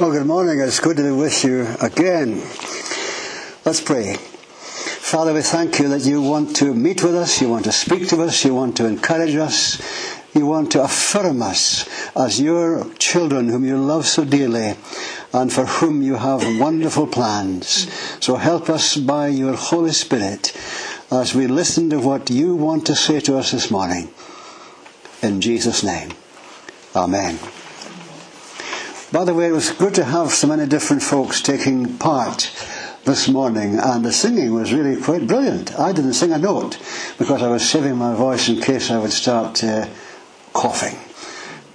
Well, good morning. It's good to be with you again. Let's pray. Father, we thank you that you want to meet with us, you want to speak to us, you want to encourage us, you want to affirm us as your children whom you love so dearly and for whom you have wonderful plans. So help us by your Holy Spirit as we listen to what you want to say to us this morning. In Jesus' name. Amen. By the way, it was good to have so many different folks taking part this morning, and the singing was really quite brilliant. I didn't sing a note because I was saving my voice in case I would start uh, coughing.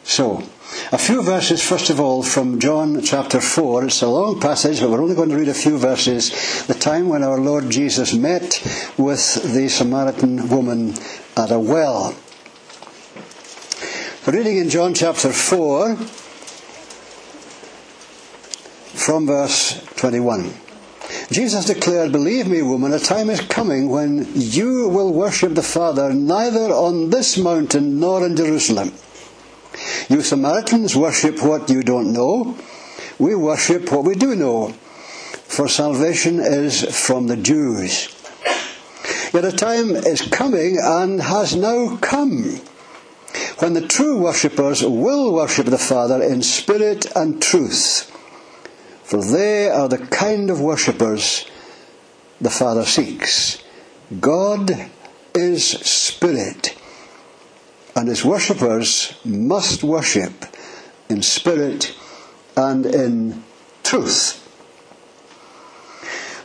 So, a few verses, first of all, from John chapter 4. It's a long passage, but we're only going to read a few verses. The time when our Lord Jesus met with the Samaritan woman at a well. Reading in John chapter 4, from verse 21. Jesus declared, Believe me, woman, a time is coming when you will worship the Father neither on this mountain nor in Jerusalem. You Samaritans worship what you don't know. We worship what we do know, for salvation is from the Jews. Yet a time is coming and has now come when the true worshippers will worship the Father in spirit and truth for they are the kind of worshippers the Father seeks. God is spirit, and his worshippers must worship in spirit and in truth.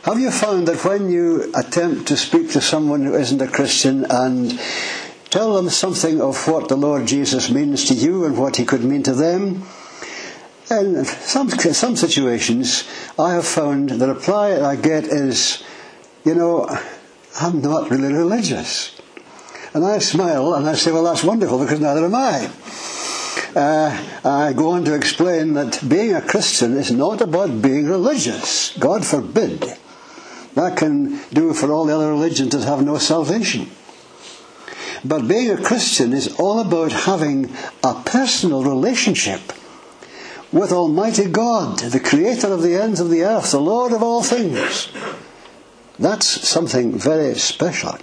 Have you found that when you attempt to speak to someone who isn't a Christian and tell them something of what the Lord Jesus means to you and what he could mean to them, in some, some situations, I have found the reply I get is, you know, I'm not really religious. And I smile and I say, well, that's wonderful because neither am I. Uh, I go on to explain that being a Christian is not about being religious. God forbid. That can do for all the other religions that have no salvation. But being a Christian is all about having a personal relationship with Almighty God, the Creator of the ends of the earth, the Lord of all things. That's something very special.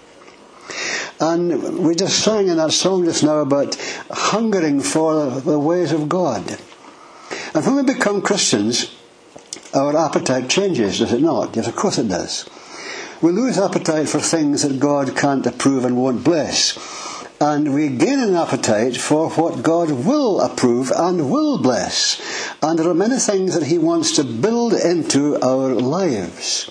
And we just sang in that song just now about hungering for the ways of God. And when we become Christians, our appetite changes, does it not? Yes, of course it does. We lose appetite for things that God can't approve and won't bless and we gain an appetite for what God will approve and will bless. And there are many things that He wants to build into our lives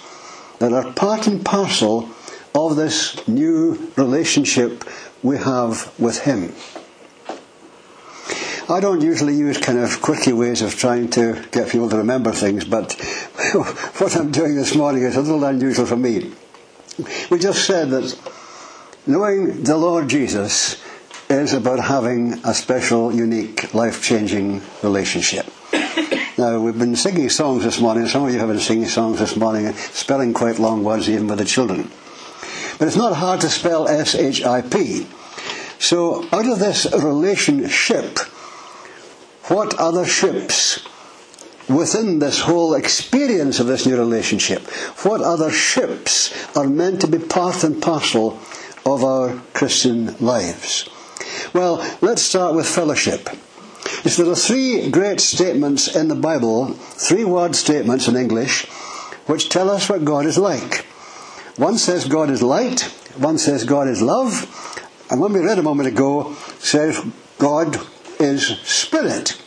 that are part and parcel of this new relationship we have with Him. I don't usually use kind of quirky ways of trying to get people to remember things, but what I'm doing this morning is a little unusual for me. We just said that Knowing the Lord Jesus is about having a special, unique, life changing relationship. Now, we've been singing songs this morning. Some of you have been singing songs this morning, spelling quite long words even with the children. But it's not hard to spell S H I P. So, out of this relationship, what other ships within this whole experience of this new relationship, what other ships are meant to be part and parcel of our Christian lives? Well, let's start with fellowship. If there are three great statements in the Bible, three word statements in English, which tell us what God is like. One says God is light, one says God is love, and one we read a moment ago says God is spirit.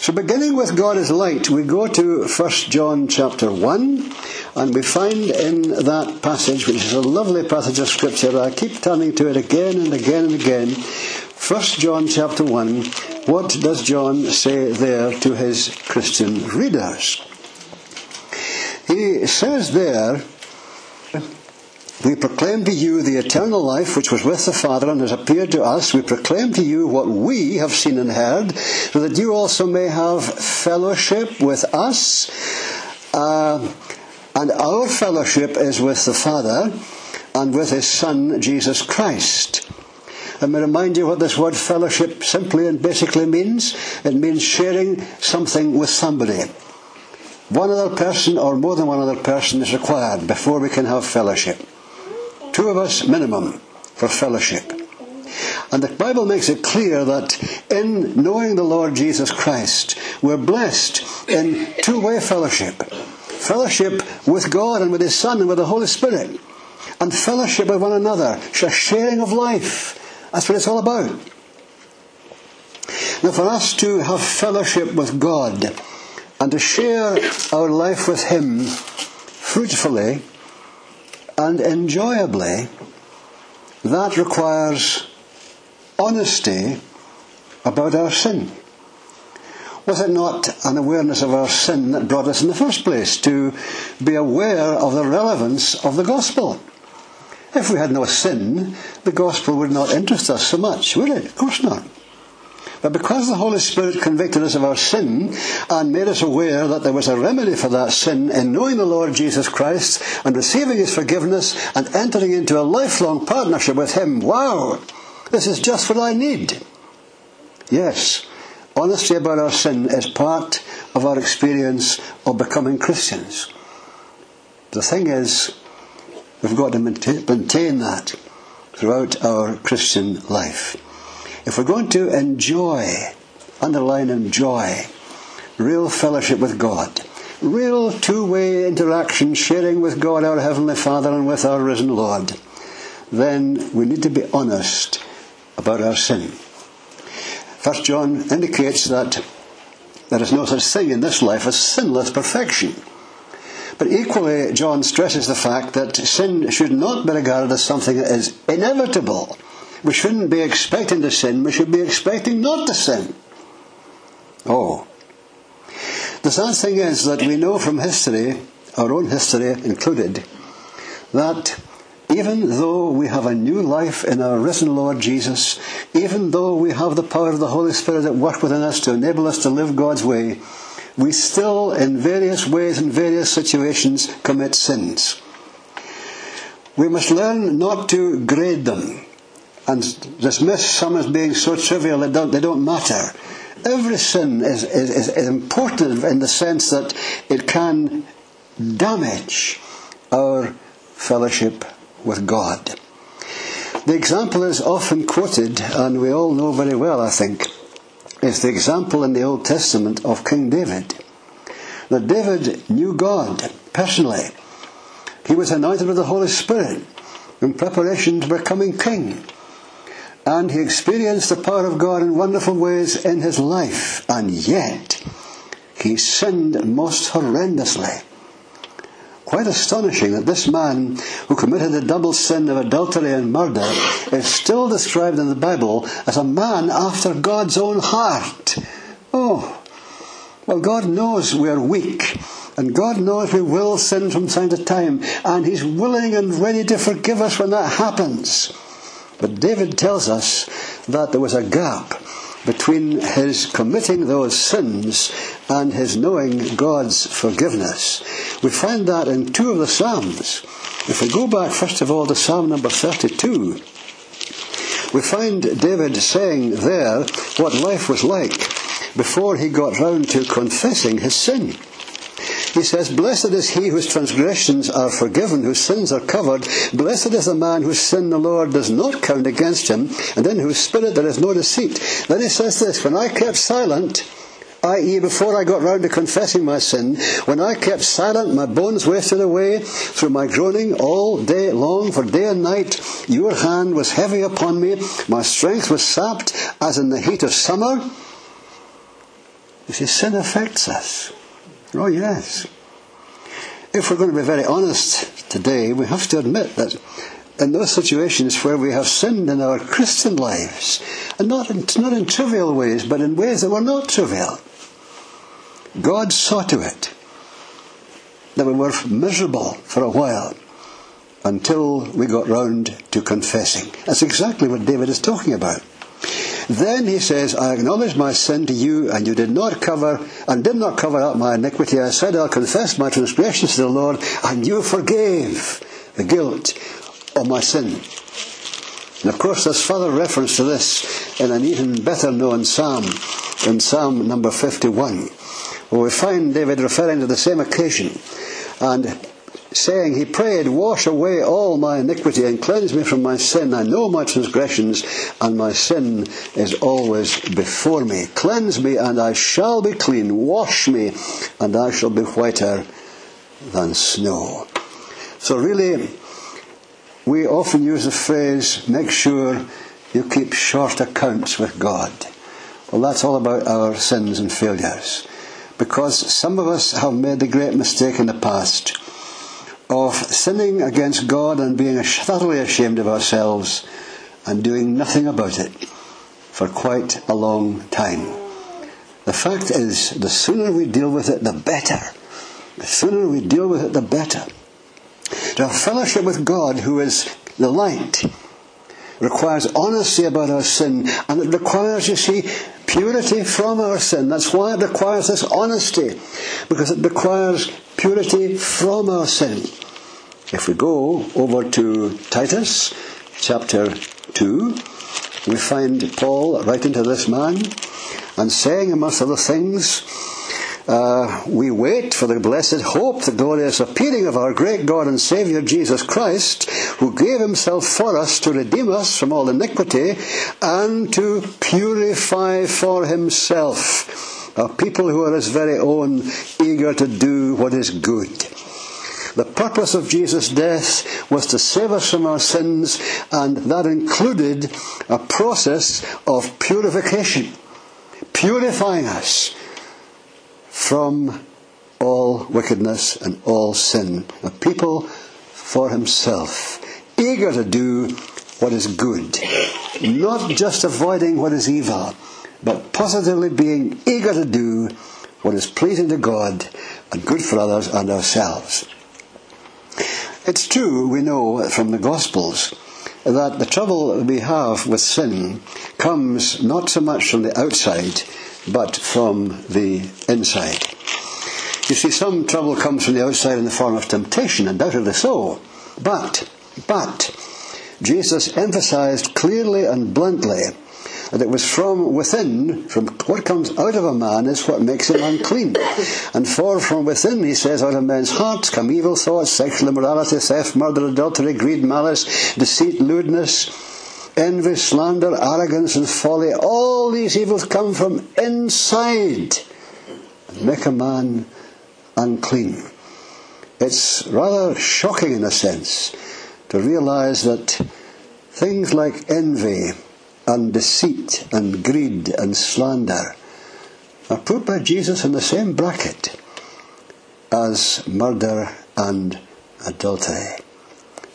So beginning with God is light, we go to 1 John chapter 1, and we find in that passage, which is a lovely passage of scripture, I keep turning to it again and again and again. 1 John chapter 1, what does John say there to his Christian readers? He says there, we proclaim to you the eternal life which was with the Father and has appeared to us. We proclaim to you what we have seen and heard, so that you also may have fellowship with us. Uh, and our fellowship is with the Father and with His Son, Jesus Christ. Let me remind you what this word fellowship simply and basically means. It means sharing something with somebody. One other person or more than one other person is required before we can have fellowship. Two of us minimum for fellowship. And the Bible makes it clear that in knowing the Lord Jesus Christ, we're blessed in two way fellowship fellowship with God and with His Son and with the Holy Spirit, and fellowship with one another, a sharing of life. That's what it's all about. Now, for us to have fellowship with God and to share our life with Him fruitfully and enjoyably, that requires honesty about our sin. Was it not an awareness of our sin that brought us in the first place to be aware of the relevance of the gospel? If we had no sin, the gospel would not interest us so much, would it? Of course not. But because the Holy Spirit convicted us of our sin and made us aware that there was a remedy for that sin in knowing the Lord Jesus Christ and receiving His forgiveness and entering into a lifelong partnership with Him, wow! This is just what I need. Yes, honesty about our sin is part of our experience of becoming Christians. The thing is, we've got to maintain that throughout our Christian life. If we're going to enjoy, underline enjoy, real fellowship with God, real two way interaction, sharing with God our Heavenly Father and with our risen Lord, then we need to be honest about our sin. First John indicates that there is no such thing in this life as sinless perfection. But equally, John stresses the fact that sin should not be regarded as something that is inevitable. We shouldn't be expecting to sin, we should be expecting not to sin. Oh. The sad thing is that we know from history, our own history included, that even though we have a new life in our risen Lord Jesus, even though we have the power of the Holy Spirit at work within us to enable us to live God's way, we still, in various ways and various situations, commit sins. We must learn not to grade them and dismiss some as being so trivial that don't, they don't matter. Every sin is, is, is important in the sense that it can damage our fellowship with God. The example is often quoted, and we all know very well, I think, is the example in the Old Testament of King David. That David knew God personally. He was anointed with the Holy Spirit in preparation to becoming king. And he experienced the power of God in wonderful ways in his life. And yet, he sinned most horrendously quite astonishing that this man who committed the double sin of adultery and murder is still described in the Bible as a man after God's own heart. Oh, well, God knows we're weak. And God knows we will sin from time to time. And He's willing and ready to forgive us when that happens. But David tells us that there was a gap between his committing those sins and his knowing God's forgiveness. We find that in two of the Psalms. If we go back first of all to Psalm number 32, we find David saying there what life was like before he got round to confessing his sin. He says, Blessed is he whose transgressions are forgiven, whose sins are covered. Blessed is the man whose sin the Lord does not count against him, and in whose spirit there is no deceit. Then he says this, When I kept silent, i.e., before I got round to confessing my sin, when I kept silent, my bones wasted away through my groaning all day long, for day and night your hand was heavy upon me, my strength was sapped as in the heat of summer. You see, sin affects us. Oh, yes. If we're going to be very honest today, we have to admit that in those situations where we have sinned in our Christian lives, and not in, not in trivial ways, but in ways that were not trivial, God saw to it that we were miserable for a while until we got round to confessing. That's exactly what David is talking about. Then he says, I acknowledge my sin to you, and you did not cover, and did not cover up my iniquity. I said, I'll confess my transgressions to the Lord, and you forgave the guilt of my sin. And of course, there's further reference to this in an even better known psalm, in Psalm number 51, where we find David referring to the same occasion and saying, He prayed, Wash away all my iniquity and cleanse me from my sin. I know my transgressions, and my sin is always before me. Cleanse me, and I shall be clean. Wash me, and I shall be whiter than snow. So, really, we often use the phrase, make sure you keep short accounts with God. Well, that's all about our sins and failures. Because some of us have made the great mistake in the past of sinning against God and being thoroughly ashamed of ourselves and doing nothing about it for quite a long time. The fact is, the sooner we deal with it, the better. The sooner we deal with it, the better. To have fellowship with God, who is the light, requires honesty about our sin, and it requires, you see, purity from our sin. That's why it requires this honesty, because it requires purity from our sin. If we go over to Titus chapter 2, we find Paul writing to this man and saying, amongst other things, uh, we wait for the blessed hope, the glorious appearing of our great God and Saviour Jesus Christ, who gave himself for us to redeem us from all iniquity and to purify for himself a people who are his very own, eager to do what is good. The purpose of Jesus' death was to save us from our sins, and that included a process of purification, purifying us from all wickedness and all sin. A people for himself, eager to do what is good, not just avoiding what is evil, but positively being eager to do what is pleasing to God and good for others and ourselves. It's true, we know from the Gospels, that the trouble we have with sin comes not so much from the outside, but from the inside. You see, some trouble comes from the outside in the form of temptation, undoubtedly so. But, but, Jesus emphasized clearly and bluntly that it was from within, from what comes out of a man, is what makes him unclean. And for from within, he says, out of men's hearts come evil thoughts, sexual immorality, theft, murder, adultery, greed, malice, deceit, lewdness envy, slander, arrogance, and folly. All these evils come from inside and make a man unclean. It's rather shocking in a sense to realize that things like envy and deceit and greed and slander are put by Jesus in the same bracket as murder and adultery.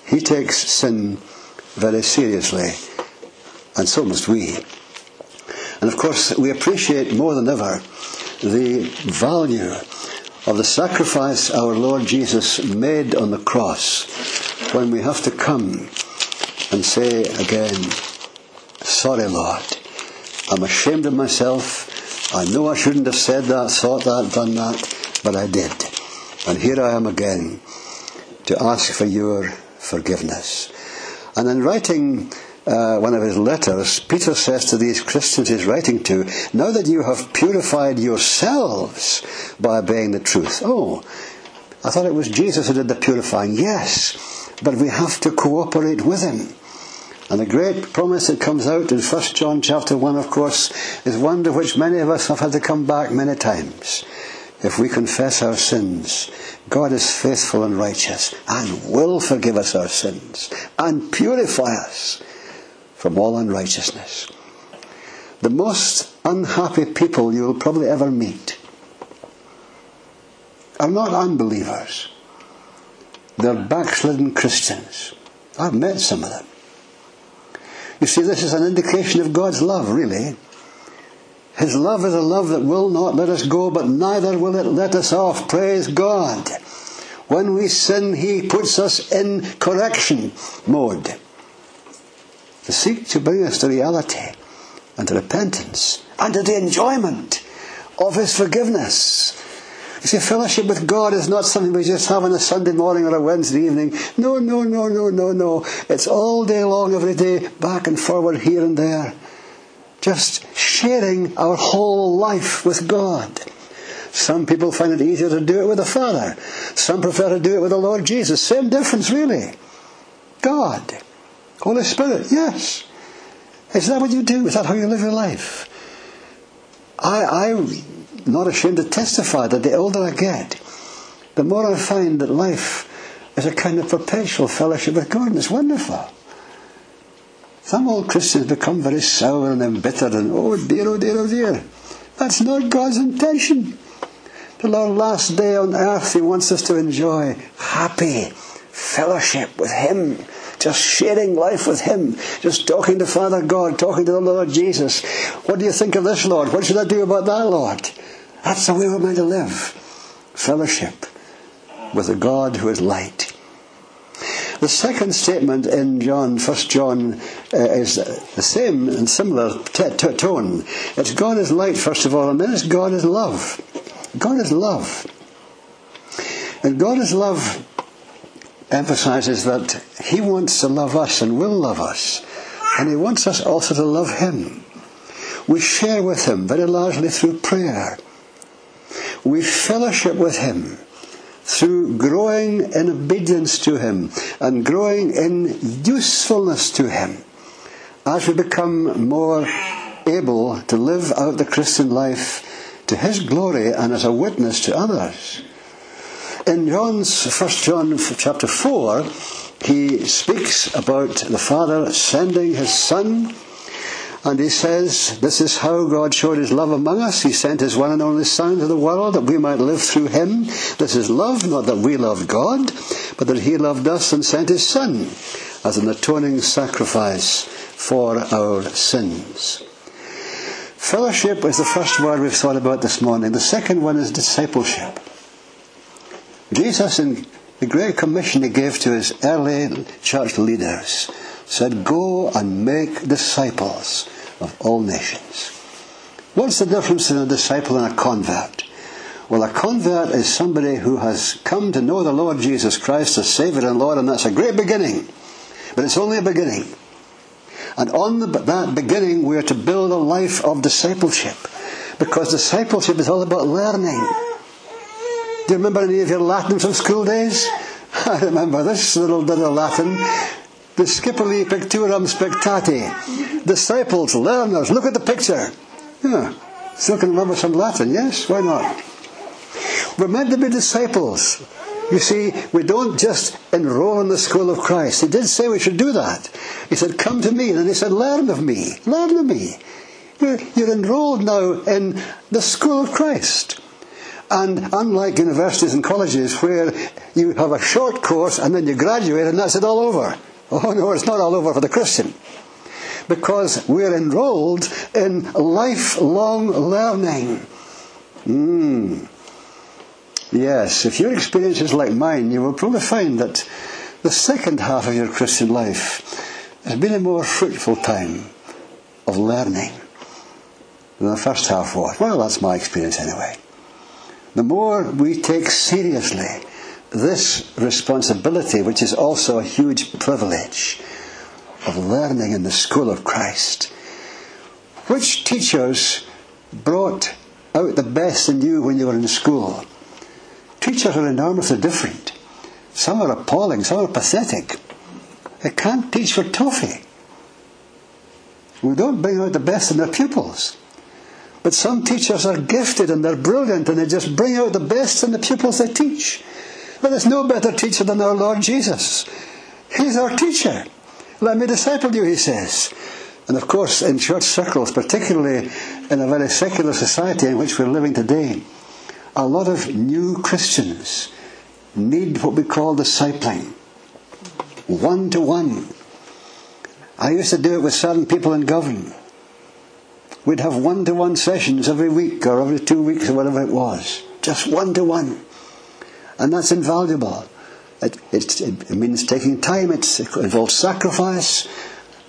He takes sin very seriously and so must we. And of course, we appreciate more than ever the value of the sacrifice our Lord Jesus made on the cross when we have to come and say again, Sorry, Lord, I'm ashamed of myself. I know I shouldn't have said that, thought that, done that, but I did. And here I am again to ask for your forgiveness. And in writing uh, one of his letters, Peter says to these Christians he's writing to, Now that you have purified yourselves by obeying the truth. Oh, I thought it was Jesus who did the purifying. Yes, but we have to cooperate with him. And the great promise that comes out in 1 John chapter 1, of course, is one to which many of us have had to come back many times. If we confess our sins, God is faithful and righteous and will forgive us our sins and purify us from all unrighteousness. The most unhappy people you will probably ever meet are not unbelievers. They're backslidden Christians. I've met some of them. You see, this is an indication of God's love, really. His love is a love that will not let us go, but neither will it let us off. Praise God. When we sin, He puts us in correction mode to seek to bring us to reality and to repentance and to the enjoyment of His forgiveness. You see, fellowship with God is not something we just have on a Sunday morning or a Wednesday evening. No, no, no, no, no, no. It's all day long, every day, back and forward, here and there. Just sharing our whole life with God. Some people find it easier to do it with the Father. Some prefer to do it with the Lord Jesus. Same difference, really. God. Holy Spirit, yes. Is that what you do? Is that how you live your life? I, I'm not ashamed to testify that the older I get, the more I find that life is a kind of perpetual fellowship with God, and it's wonderful. Some old Christians become very sour and embittered, and oh dear, oh dear, oh dear. That's not God's intention. Till our last day on earth, He wants us to enjoy happy fellowship with Him just sharing life with Him, just talking to Father God, talking to the Lord Jesus. What do you think of this, Lord? What should I do about that, Lord? That's the way we're meant to live. Fellowship with a God who is light. The second statement in John, 1 John, uh, is the same and similar t- t- tone. It's God is light, first of all, and then it's God is love. God is love. And God is love emphasizes that He wants to love us and will love us. And He wants us also to love Him. We share with Him very largely through prayer. We fellowship with Him through growing in obedience to Him and growing in usefulness to Him as we become more able to live out the Christian life to His glory and as a witness to others. In John's First John chapter four, he speaks about the Father sending his Son, and he says, "This is how God showed His love among us. He sent His one and only Son into the world that we might live through Him. This is love, not that we loved God, but that He loved us and sent His Son as an atoning sacrifice for our sins." Fellowship is the first word we've thought about this morning. The second one is discipleship. Jesus, in the great commission he gave to his early church leaders, said, Go and make disciples of all nations. What's the difference in a disciple and a convert? Well, a convert is somebody who has come to know the Lord Jesus Christ as Saviour and Lord, and that's a great beginning. But it's only a beginning. And on the, that beginning, we are to build a life of discipleship. Because discipleship is all about learning. Do you remember any of your Latin from school days? I remember this little bit of Latin. Discipuli picturam spectati. Disciples, learners, look at the picture. Yeah, still can remember some Latin, yes? Why not? We're meant to be disciples. You see, we don't just enroll in the school of Christ. He did say we should do that. He said, Come to me. And then he said, Learn of me. Learn of me. You're enrolled now in the school of Christ. And unlike universities and colleges where you have a short course and then you graduate and that's it all over. Oh no, it's not all over for the Christian. Because we're enrolled in lifelong learning. Mm. Yes, if your experience is like mine, you will probably find that the second half of your Christian life has been a more fruitful time of learning than the first half was. Well, that's my experience anyway the more we take seriously this responsibility, which is also a huge privilege of learning in the school of Christ. Which teachers brought out the best in you when you were in school? Teachers are enormously different. Some are appalling, some are pathetic. They can't teach for toffee. We don't bring out the best in their pupils. But some teachers are gifted and they're brilliant and they just bring out the best in the pupils they teach. But there's no better teacher than our Lord Jesus. He's our teacher. Let me disciple you, he says. And of course, in church circles, particularly in a very secular society in which we're living today, a lot of new Christians need what we call discipling. One to one. I used to do it with certain people in government. We'd have one to one sessions every week or every two weeks or whatever it was. Just one to one. And that's invaluable. It, it, it means taking time, it involves sacrifice,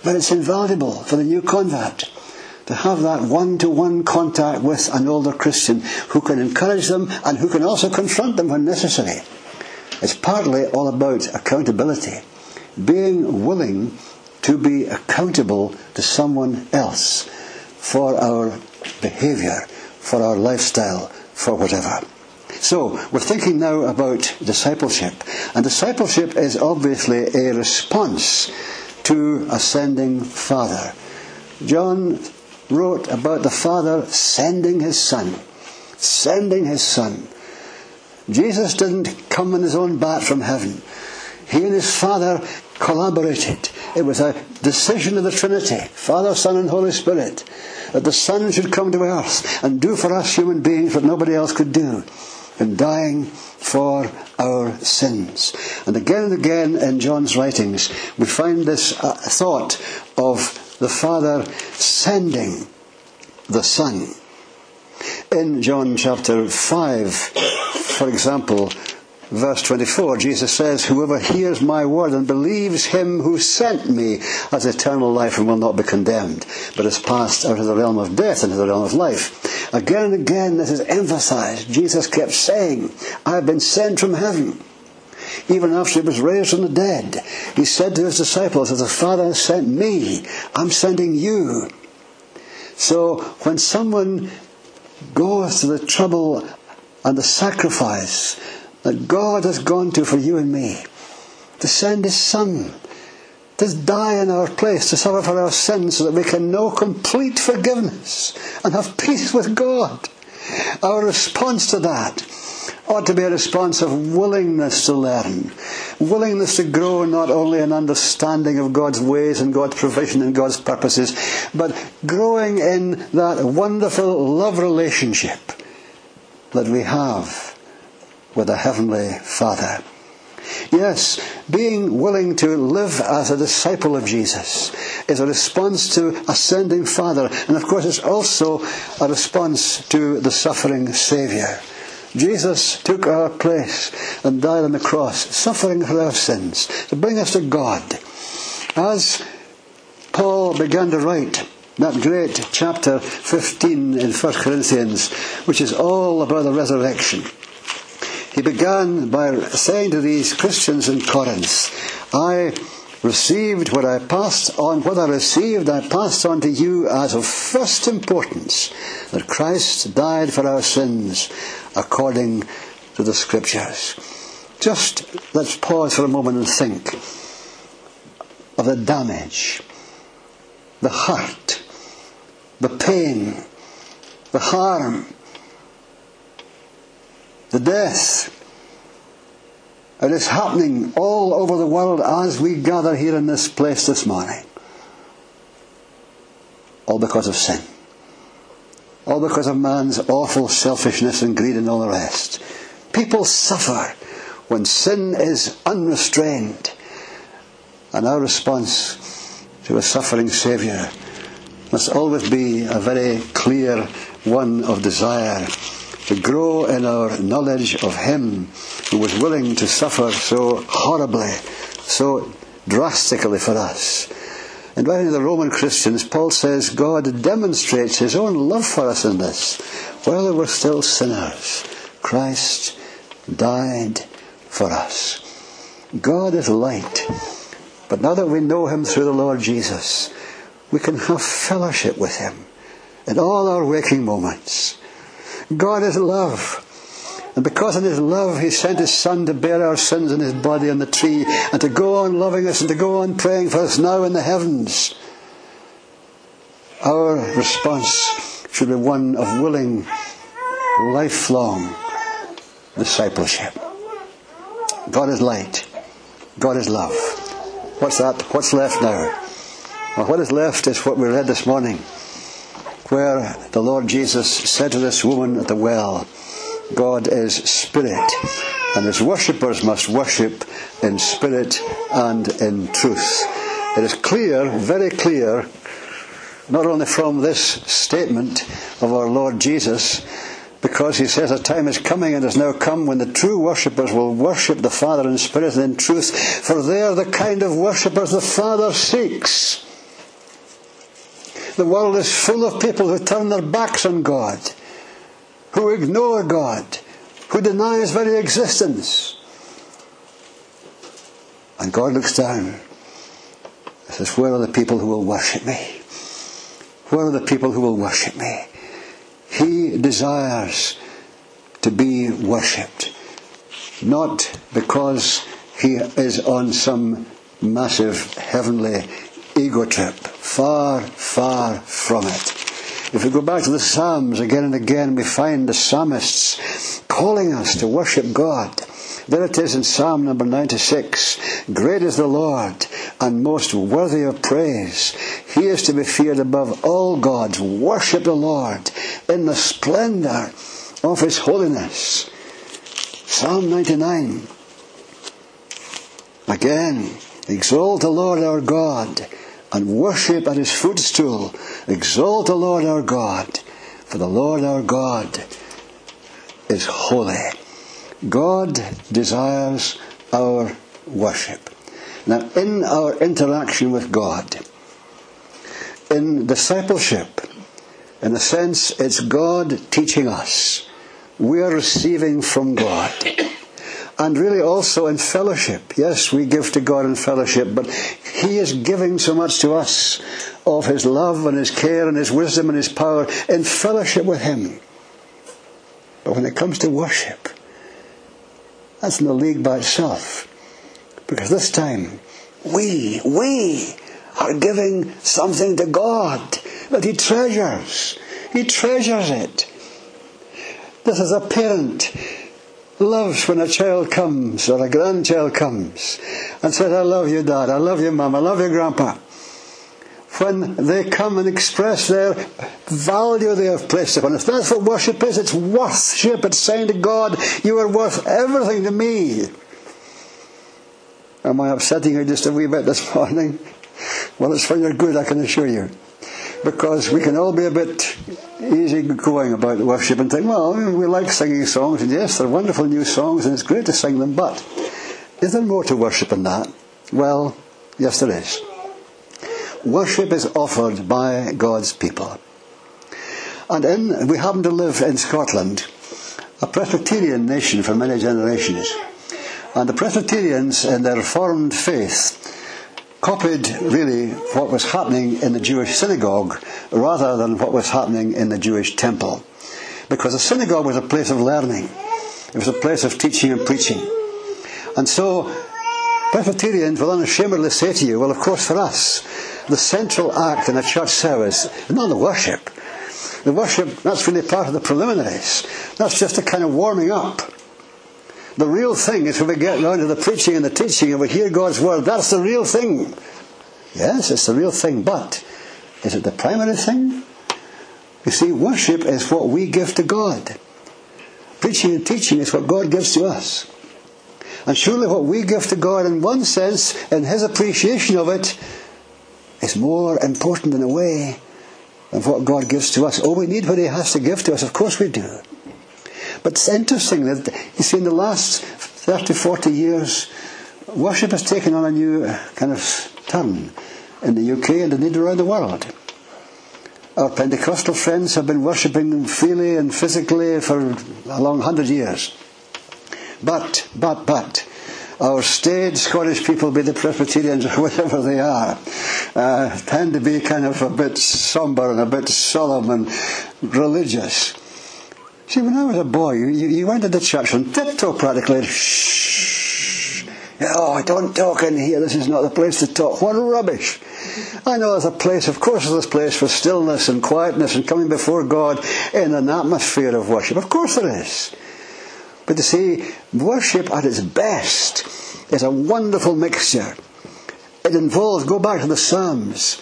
but it's invaluable for the new convert to have that one-to-one contact with an older Christian who can encourage them and who can also confront them when necessary. It's partly all about accountability. Being willing to be accountable to someone else for our behaviour, for our lifestyle, for whatever. So, we're thinking now about discipleship. And discipleship is obviously a response to ascending Father. John wrote about the Father sending his Son. Sending his Son. Jesus didn't come in his own bat from heaven. He and his Father collaborated. It was a decision of the Trinity, Father, Son, and Holy Spirit, that the Son should come to earth and do for us human beings what nobody else could do in dying for our sins. And again and again in John's writings, we find this uh, thought of the Father sending the Son. In John chapter 5, for example, verse 24, Jesus says, Whoever hears my word and believes him who sent me has eternal life and will not be condemned, but has passed out of the realm of death into the realm of life. Again and again, this is emphasized. Jesus kept saying, I have been sent from heaven. Even after he was raised from the dead, he said to his disciples, As the Father has sent me, I'm sending you. So when someone goes to the trouble and the sacrifice that God has gone to for you and me, to send his Son, to die in our place, to suffer for our sins so that we can know complete forgiveness and have peace with God. Our response to that ought to be a response of willingness to learn, willingness to grow not only in understanding of God's ways and God's provision and God's purposes, but growing in that wonderful love relationship that we have with a Heavenly Father. Yes, being willing to live as a disciple of Jesus is a response to ascending Father, and of course it's also a response to the suffering Saviour. Jesus took our place and died on the cross, suffering for our sins, to bring us to God. As Paul began to write that great chapter 15 in 1 Corinthians, which is all about the resurrection, he began by saying to these Christians in Corinth, I received what I passed on, what I received I passed on to you as of first importance, that Christ died for our sins according to the Scriptures. Just let's pause for a moment and think of the damage, the hurt, the pain, the harm, the death. It is happening all over the world as we gather here in this place this morning. All because of sin. All because of man's awful selfishness and greed and all the rest. People suffer when sin is unrestrained. And our response to a suffering Saviour must always be a very clear one of desire to grow in our knowledge of Him who was willing to suffer so horribly, so drastically for us. In writing to the Roman Christians, Paul says God demonstrates his own love for us in this. While we were still sinners, Christ died for us. God is light. But now that we know him through the Lord Jesus, we can have fellowship with him in all our waking moments. God is love. And because in His love He sent His Son to bear our sins in His body on the tree and to go on loving us and to go on praying for us now in the heavens. Our response should be one of willing, lifelong discipleship. God is light. God is love. What's that? What's left now? Well, what is left is what we read this morning, where the Lord Jesus said to this woman at the well, God is spirit, and his worshippers must worship in spirit and in truth. It is clear, very clear, not only from this statement of our Lord Jesus, because he says a time is coming and has now come when the true worshippers will worship the Father in spirit and in truth, for they are the kind of worshippers the Father seeks. The world is full of people who turn their backs on God, who ignore God, who deny His very existence. And God looks down and says, Where are the people who will worship me? Where are the people who will worship me? He desires to be worshipped, not because he is on some massive heavenly ego trip. Far, far from it. If we go back to the Psalms again and again, we find the psalmists calling us to worship God. There it is in Psalm number 96. Great is the Lord and most worthy of praise. He is to be feared above all gods. Worship the Lord in the splendor of His holiness. Psalm 99. Again, exalt the Lord our God and worship at his footstool. Exalt the Lord our God, for the Lord our God is holy. God desires our worship. Now, in our interaction with God, in discipleship, in a sense, it's God teaching us. We are receiving from God and really also in fellowship. Yes, we give to God in fellowship, but He is giving so much to us of His love and His care and His wisdom and His power in fellowship with Him. But when it comes to worship, that's in the league by itself. Because this time, we, we are giving something to God that He treasures. He treasures it. This is a parent loves when a child comes or a grandchild comes and says, I love you, Dad, I love you, Mum, I love you, Grandpa. When they come and express their value they have placed upon. us. that's what worship is, it's worship. It's saying to God, You are worth everything to me. Am I upsetting you just a wee bit this morning? Well, it's for your good, I can assure you because we can all be a bit easy going about worship and think, well, we like singing songs, and yes, they're wonderful new songs, and it's great to sing them, but is there more to worship than that? Well, yes, there is. Worship is offered by God's people. And in, we happen to live in Scotland, a Presbyterian nation for many generations. And the Presbyterians, in their Reformed faith, copied really what was happening in the Jewish synagogue rather than what was happening in the Jewish temple. Because the synagogue was a place of learning, it was a place of teaching and preaching. And so, Presbyterians will unashamedly say to you, well, of course, for us, the central act in a church service is not the worship. The worship, that's really part of the preliminaries. That's just a kind of warming up. The real thing is when we get round to the preaching and the teaching and we hear God's word. That's the real thing. Yes, it's the real thing, but is it the primary thing? You see, worship is what we give to God. Preaching and teaching is what God gives to us. And surely what we give to God, in one sense, in His appreciation of it, is more important in a way than what God gives to us. Oh, we need what He has to give to us. Of course we do. But it's interesting that, you see, in the last 30, 40 years, worship has taken on a new kind of turn in the UK and indeed around the world. Our Pentecostal friends have been worshipping freely and physically for a long hundred years. But, but, but, our staid Scottish people, be the Presbyterians or whatever they are, uh, tend to be kind of a bit somber and a bit solemn and religious. See, when I was a boy, you, you went into church on tiptoe practically. Shh. Oh, don't talk in here. This is not the place to talk. What rubbish. I know there's a place, of course, there's a place for stillness and quietness and coming before God in an atmosphere of worship. Of course there is. But you see, worship at its best is a wonderful mixture. It involves, go back to the Psalms,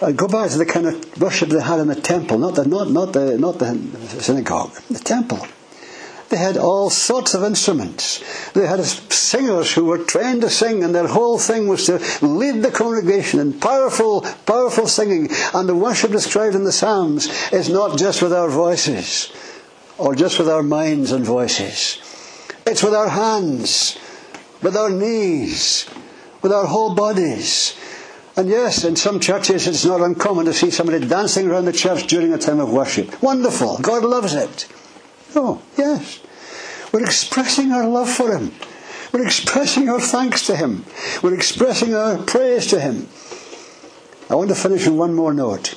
uh, go back to the kind of worship they had in the temple, not the, not, not, the, not the synagogue, the temple. They had all sorts of instruments. They had singers who were trained to sing, and their whole thing was to lead the congregation in powerful, powerful singing. And the worship described in the Psalms is not just with our voices, or just with our minds and voices. It's with our hands, with our knees, with our whole bodies. And yes, in some churches it's not uncommon to see somebody dancing around the church during a time of worship. Wonderful. God loves it. Oh, yes. We're expressing our love for Him. We're expressing our thanks to Him. We're expressing our praise to Him. I want to finish on one more note.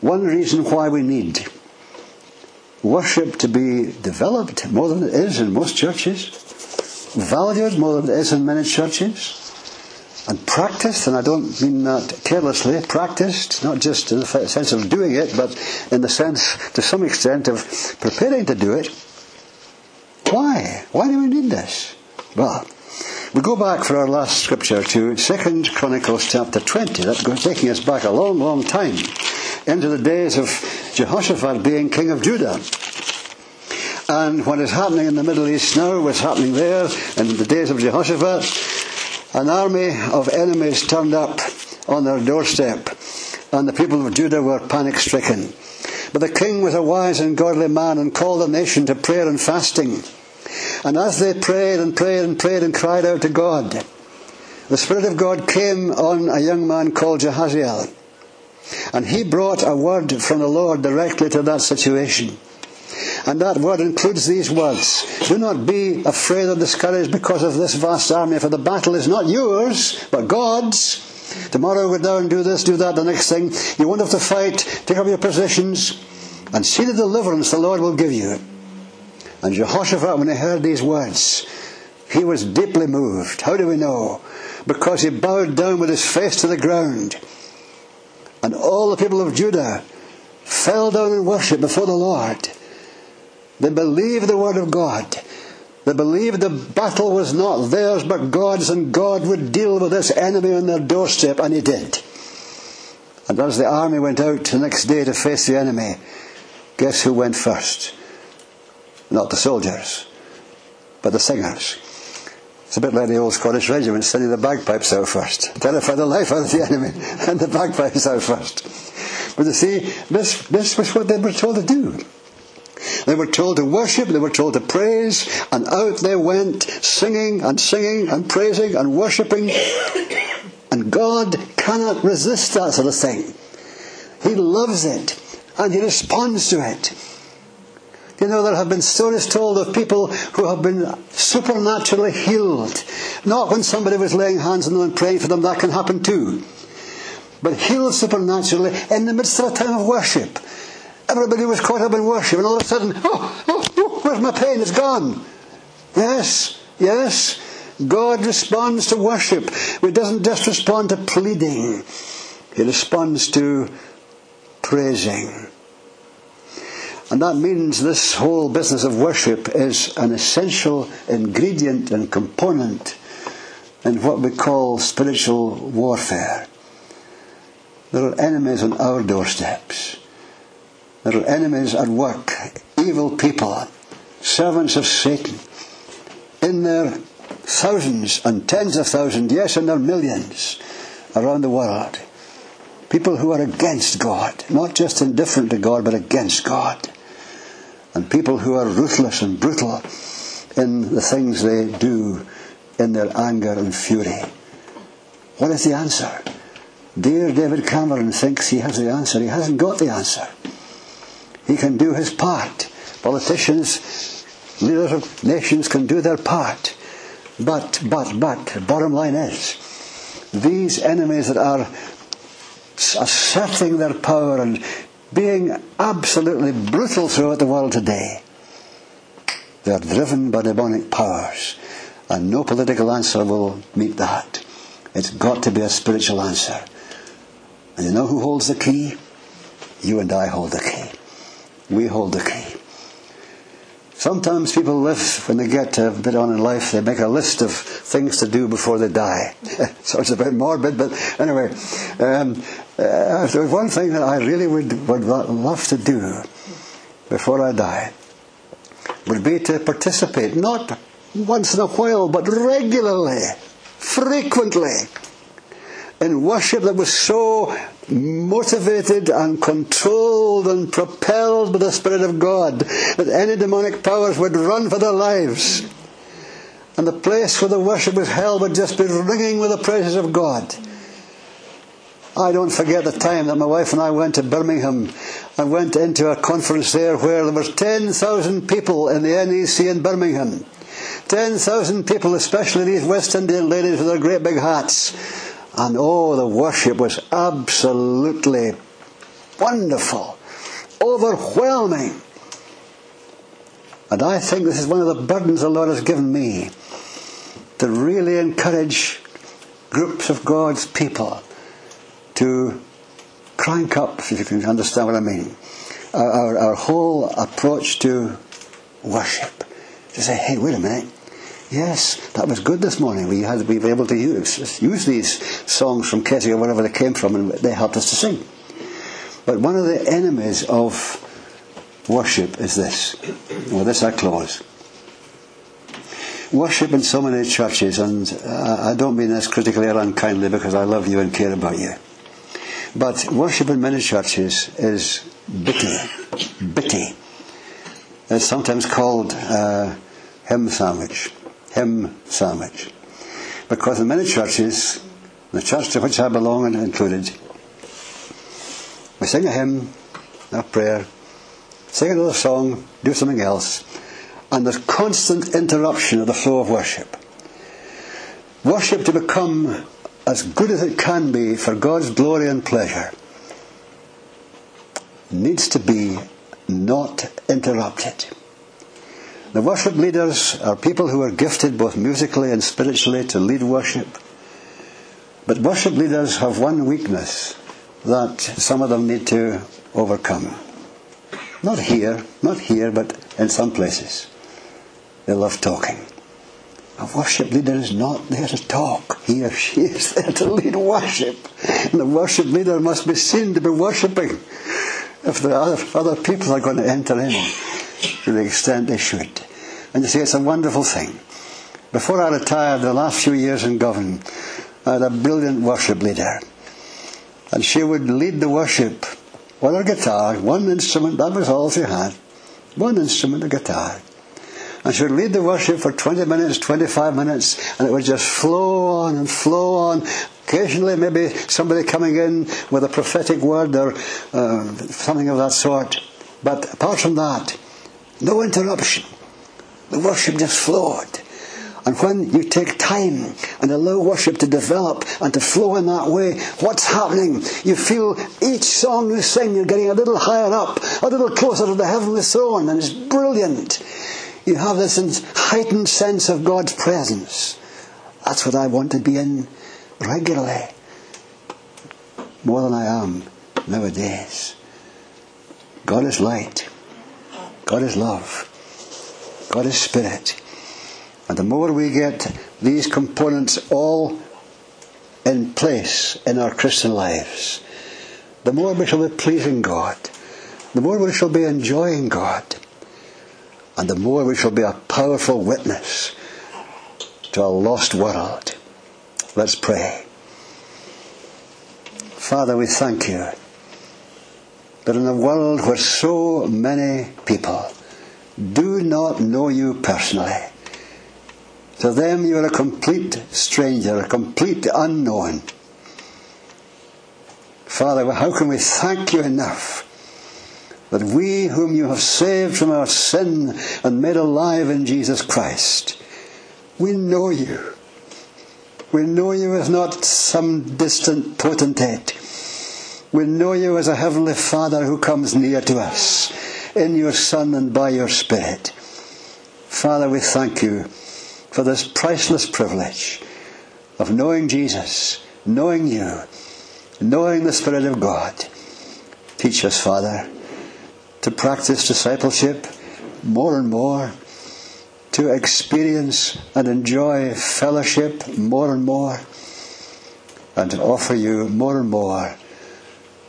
One reason why we need worship to be developed more than it is in most churches, valued more than it is in many churches, and practiced, and I don't mean that carelessly, practiced, not just in the sense of doing it, but in the sense, to some extent, of preparing to do it. Why? Why do we need this? Well, we go back for our last scripture to 2 Chronicles chapter 20. That's taking us back a long, long time into the days of Jehoshaphat being king of Judah. And what is happening in the Middle East now was happening there in the days of Jehoshaphat an army of enemies turned up on their doorstep, and the people of Judah were panic stricken. But the king was a wise and godly man and called the nation to prayer and fasting. And as they prayed and prayed and prayed and cried out to God, the Spirit of God came on a young man called Jahaziel. And he brought a word from the Lord directly to that situation. And that word includes these words Do not be afraid or discouraged because of this vast army, for the battle is not yours, but God's. Tomorrow go down, do this, do that, the next thing. You won't have to fight. Take up your positions and see the deliverance the Lord will give you. And Jehoshaphat, when he heard these words, he was deeply moved. How do we know? Because he bowed down with his face to the ground. And all the people of Judah fell down in worship before the Lord. They believed the word of God. They believed the battle was not theirs but God's, and God would deal with this enemy on their doorstep, and He did. And as the army went out the next day to face the enemy, guess who went first? Not the soldiers, but the singers. It's a bit like the old Scottish regiment sending the bagpipes out first. Terrify the life out of the enemy, and the bagpipes out first. But you see, this, this was what they were told to do. They were told to worship, they were told to praise, and out they went singing and singing and praising and worshipping. And God cannot resist that sort of thing. He loves it and He responds to it. You know, there have been stories told of people who have been supernaturally healed. Not when somebody was laying hands on them and praying for them, that can happen too. But healed supernaturally in the midst of a time of worship. Everybody was caught up in worship, and all of a sudden, oh, oh, oh, where's my pain? It's gone. Yes, yes. God responds to worship. He doesn't just respond to pleading, He responds to praising. And that means this whole business of worship is an essential ingredient and component in what we call spiritual warfare. There are enemies on our doorsteps. There are enemies at work, evil people, servants of Satan, in their thousands and tens of thousands, yes, in their millions around the world. People who are against God, not just indifferent to God, but against God. And people who are ruthless and brutal in the things they do in their anger and fury. What is the answer? Dear David Cameron thinks he has the answer. He hasn't got the answer. He can do his part. Politicians, leaders of nations can do their part. But, but, but, bottom line is, these enemies that are asserting their power and being absolutely brutal throughout the world today, they are driven by demonic powers. And no political answer will meet that. It's got to be a spiritual answer. And you know who holds the key? You and I hold the key we hold the key. Sometimes people live, when they get a bit on in life, they make a list of things to do before they die. so it's a bit morbid, but anyway. Um, uh, there's one thing that I really would, would love to do before I die would be to participate, not once in a while, but regularly, frequently, in worship that was so motivated and controlled and propelled by the Spirit of God that any demonic powers would run for their lives. And the place where the worship was held would just be ringing with the praises of God. I don't forget the time that my wife and I went to Birmingham and went into a conference there where there was 10,000 people in the NEC in Birmingham. 10,000 people, especially these West Indian ladies with their great big hats. And oh, the worship was absolutely wonderful, overwhelming. And I think this is one of the burdens the Lord has given me to really encourage groups of God's people to crank up, if you can understand what I mean, our, our, our whole approach to worship. To say, hey, wait a minute. Yes, that was good this morning. We had we were able to use use these songs from Keswick or wherever they came from, and they helped us to sing. But one of the enemies of worship is this. With this I close. Worship in so many churches, and I don't mean this critically or unkindly because I love you and care about you. But worship in many churches is bitty, bitty. It's sometimes called uh, hymn sandwich, hymn sandwich. Because in many churches, the church to which I belong and included, we sing a hymn, a prayer, sing another song, do something else, and there's constant interruption of the flow of worship. Worship to become as good as it can be for God's glory and pleasure needs to be not interrupted. The worship leaders are people who are gifted both musically and spiritually to lead worship. But worship leaders have one weakness that some of them need to overcome. Not here, not here, but in some places. They love talking. A worship leader is not there to talk. He or she is there to lead worship. And the worship leader must be seen to be worshipping if the other, other people are going to enter in to the extent they should. And you see, it's a wonderful thing. Before I retired, the last few years in Govan, I had a brilliant worship leader. And she would lead the worship with her guitar, one instrument, that was all she had. One instrument, a guitar. And she would lead the worship for 20 minutes, 25 minutes, and it would just flow on and flow on. Occasionally, maybe somebody coming in with a prophetic word or uh, something of that sort. But apart from that, no interruption. The worship just flowed. And when you take time and allow worship to develop and to flow in that way, what's happening? You feel each song you sing, you're getting a little higher up, a little closer to the heavenly throne, and it's brilliant. You have this heightened sense of God's presence. That's what I want to be in regularly. More than I am nowadays. God is light. God is love. God is spirit. And the more we get these components all in place in our Christian lives, the more we shall be pleasing God, the more we shall be enjoying God, and the more we shall be a powerful witness to a lost world. Let's pray. Father, we thank you that in a world where so many people do not know you personally, to them, you are a complete stranger, a complete unknown. Father, how can we thank you enough that we, whom you have saved from our sin and made alive in Jesus Christ, we know you. We know you as not some distant potentate. We know you as a heavenly Father who comes near to us in your Son and by your Spirit. Father, we thank you for this priceless privilege of knowing Jesus, knowing you, knowing the Spirit of God. Teach us, Father, to practice discipleship more and more, to experience and enjoy fellowship more and more, and to offer you more and more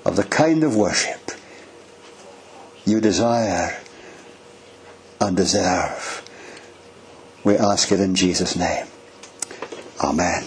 of the kind of worship you desire and deserve. We ask it in Jesus' name. Amen.